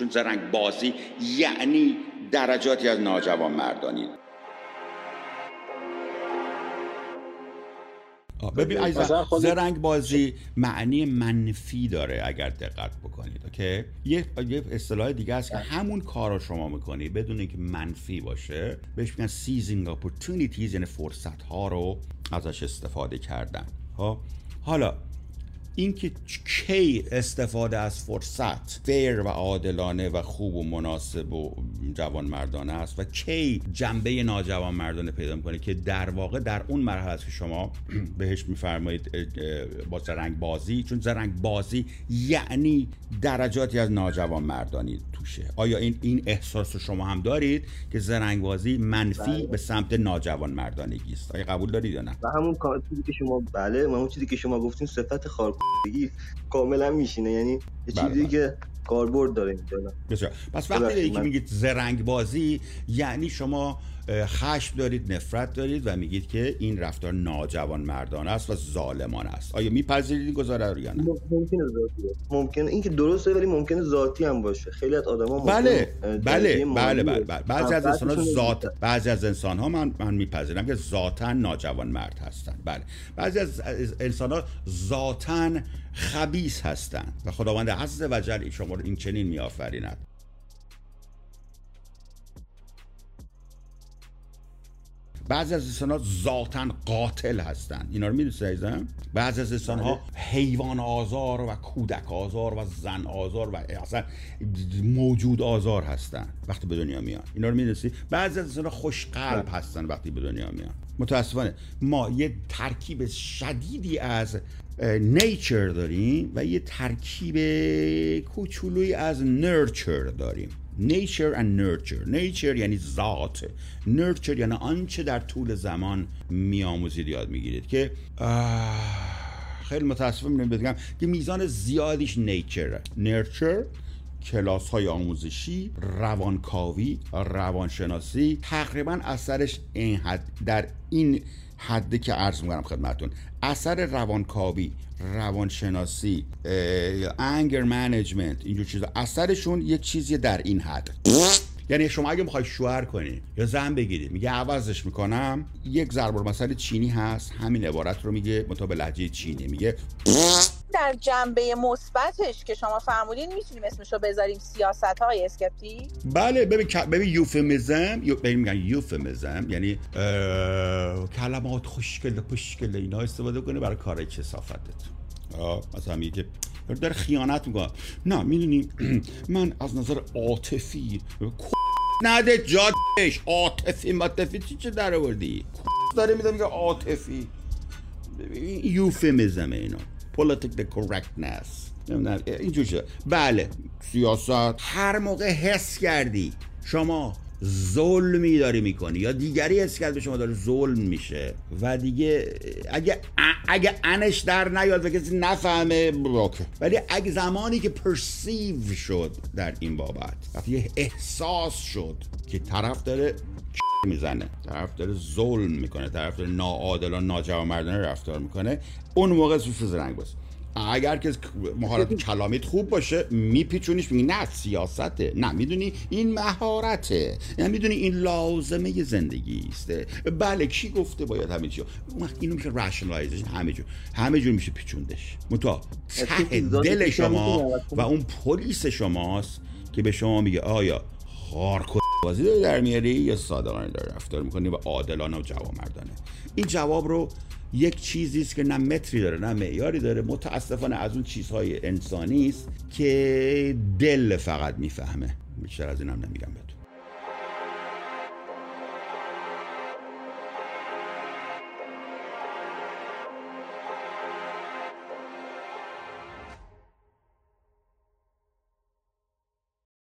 چون زرنگ بازی یعنی درجاتی از ناجوان مردانی. ببین عزیزم زرنگ بازی معنی منفی داره اگر دقت بکنید اوکی؟ یه یه اصطلاح دیگه است که همون کار رو شما می‌کنی بدون اینکه منفی باشه بهش میگن seizing opportunities یعنی فرصت ها رو ازش استفاده کردن. ها حالا اینکه کی استفاده از فرصت فیر و عادلانه و خوب و مناسب و جوان مردانه است و کی جنبه ناجوان مردانه پیدا می‌کنه که در واقع در اون مرحله است که شما بهش میفرمایید با زرنگ بازی چون زرنگ بازی یعنی درجاتی از ناجوان مردانی توشه. آیا این این احساس رو شما هم دارید که زرنگ بازی منفی بله. به سمت ناجوان مردانگی است؟ آیا قبول دارید یا نه؟ و همون چیزی که شما بله همون چیزی که شما گفتین صفت خار کاملا میشینه. یعنی یه بله، چیزی بله. که کاربرد داره بسیار. پس وقتی که میگید زرنگ بازی یعنی شما خشم دارید نفرت دارید و میگید که این رفتار ناجوان مردانه است و ظالمان است. آیا میپذیرید گزاره رو یا نه؟ ممکنه ذاتی ممکنه. این که درسته ولی ممکنه ذاتی هم باشه. خیلی از آدما بله. بله. بله بله, بله. بعضی از انسان ها ذات بعضی از انسان ها من من میپذیرم که ذاتا ناجوان مرد هستن. بله. بعضی از انسان ها ذاتا خبیث هستند و خداوند عز وجل شما رو این چنین میآفریند. بعضی از انسان ها ذاتا قاتل هستند اینا رو می‌دونید عزیزم؟ بعضی از انسان ها بله. حیوان آزار و کودک آزار و زن آزار و اصلا موجود آزار هستند وقتی به دنیا میان. اینا رو می‌دونید بعضی از انسان ها خوش قلب بله. هستن وقتی به دنیا میان. متاسفانه ما یه ترکیب شدیدی از نیچر داریم و یه ترکیب کوچولوی از نرچر داریم. Nature and nurture. Nature یعنی ذات. Nurture یعنی آنچه در طول زمان میآموزید یاد می‌گیرید که خیلی متاسفم بگم که میزان زیادیش نیچره نرچر کلاس های آموزشی روانکاوی روانشناسی تقریبا اثرش این حد. در این حده که عرض می‌کنم خدمتون اثر روانکاوی روانشناسی انگر منیجمنت اینجور چیزا اثرشون یک چیزی در این حد. یعنی شما اگه می‌خوای شوهر کنی یا زن بگیری میگه عوضش می‌کنم یک ضرب المثل چینی هست همین عبارت رو میگه مطابق لهجه چینی میگه. در جنبه مثبتش که شما فرمودین می‌تونیم اسمش رو بذاریم سیاست های اسکپتی بله ببین ببین یوفمیزم ببین میگن یوفمیزم یعنی کلمات خوشگل خوشگل اینا استفاده کنه برای کارهای کسافتت. مثلا میگه در خیانت می‌کنه. نه می‌دونی من از نظر عاطفی نده جادش عاطفی ماتفی چی چه در آوردی؟ داره میده میگه عاطفی. یوفمیزم اینا. Correctness. اینجور شد بله. سیاست. هر موقع حس کردی شما ظلمی داری می‌کنی یا دیگری حس کرد به شما داره ظلم میشه و دیگه اگه اگه انش در نیاد و کسی نفهمه اوکی. ولی اگه زمانی که پرسیو شد در این بابت وقتی احساس شد که طرف داره می‌زنه. طرف داره ظلم می‌کنه. طرف داره ناعادلان ناجوانمردانه رفتار می‌کنه. اون موقع سوسه رنگ باز اگر که مهارت کلامیت خوب باشه میپیچونیش میگی نه سیاسته. نه می‌دونی؟ این مهارته. نه می‌دونی این لازمه زندگی است. بله کی گفته باید همه چی وقت اینو میشه رشنالایزش همه جور. همه جور میشه پیچوندش. متا ته دل شما و اون پلیس شماست که به شما میگه آیا خار بازی داری در میاری یا صادقانه داری رفتار می‌کنی و عادلانه و جوامردانه این جواب رو یک چیزی است که نه متری داره نه معیاری داره. متاسفانه از اون چیزهای انسانی است که دل فقط می‌فهمه. بیشتر از اینم نمیگم بهتون؟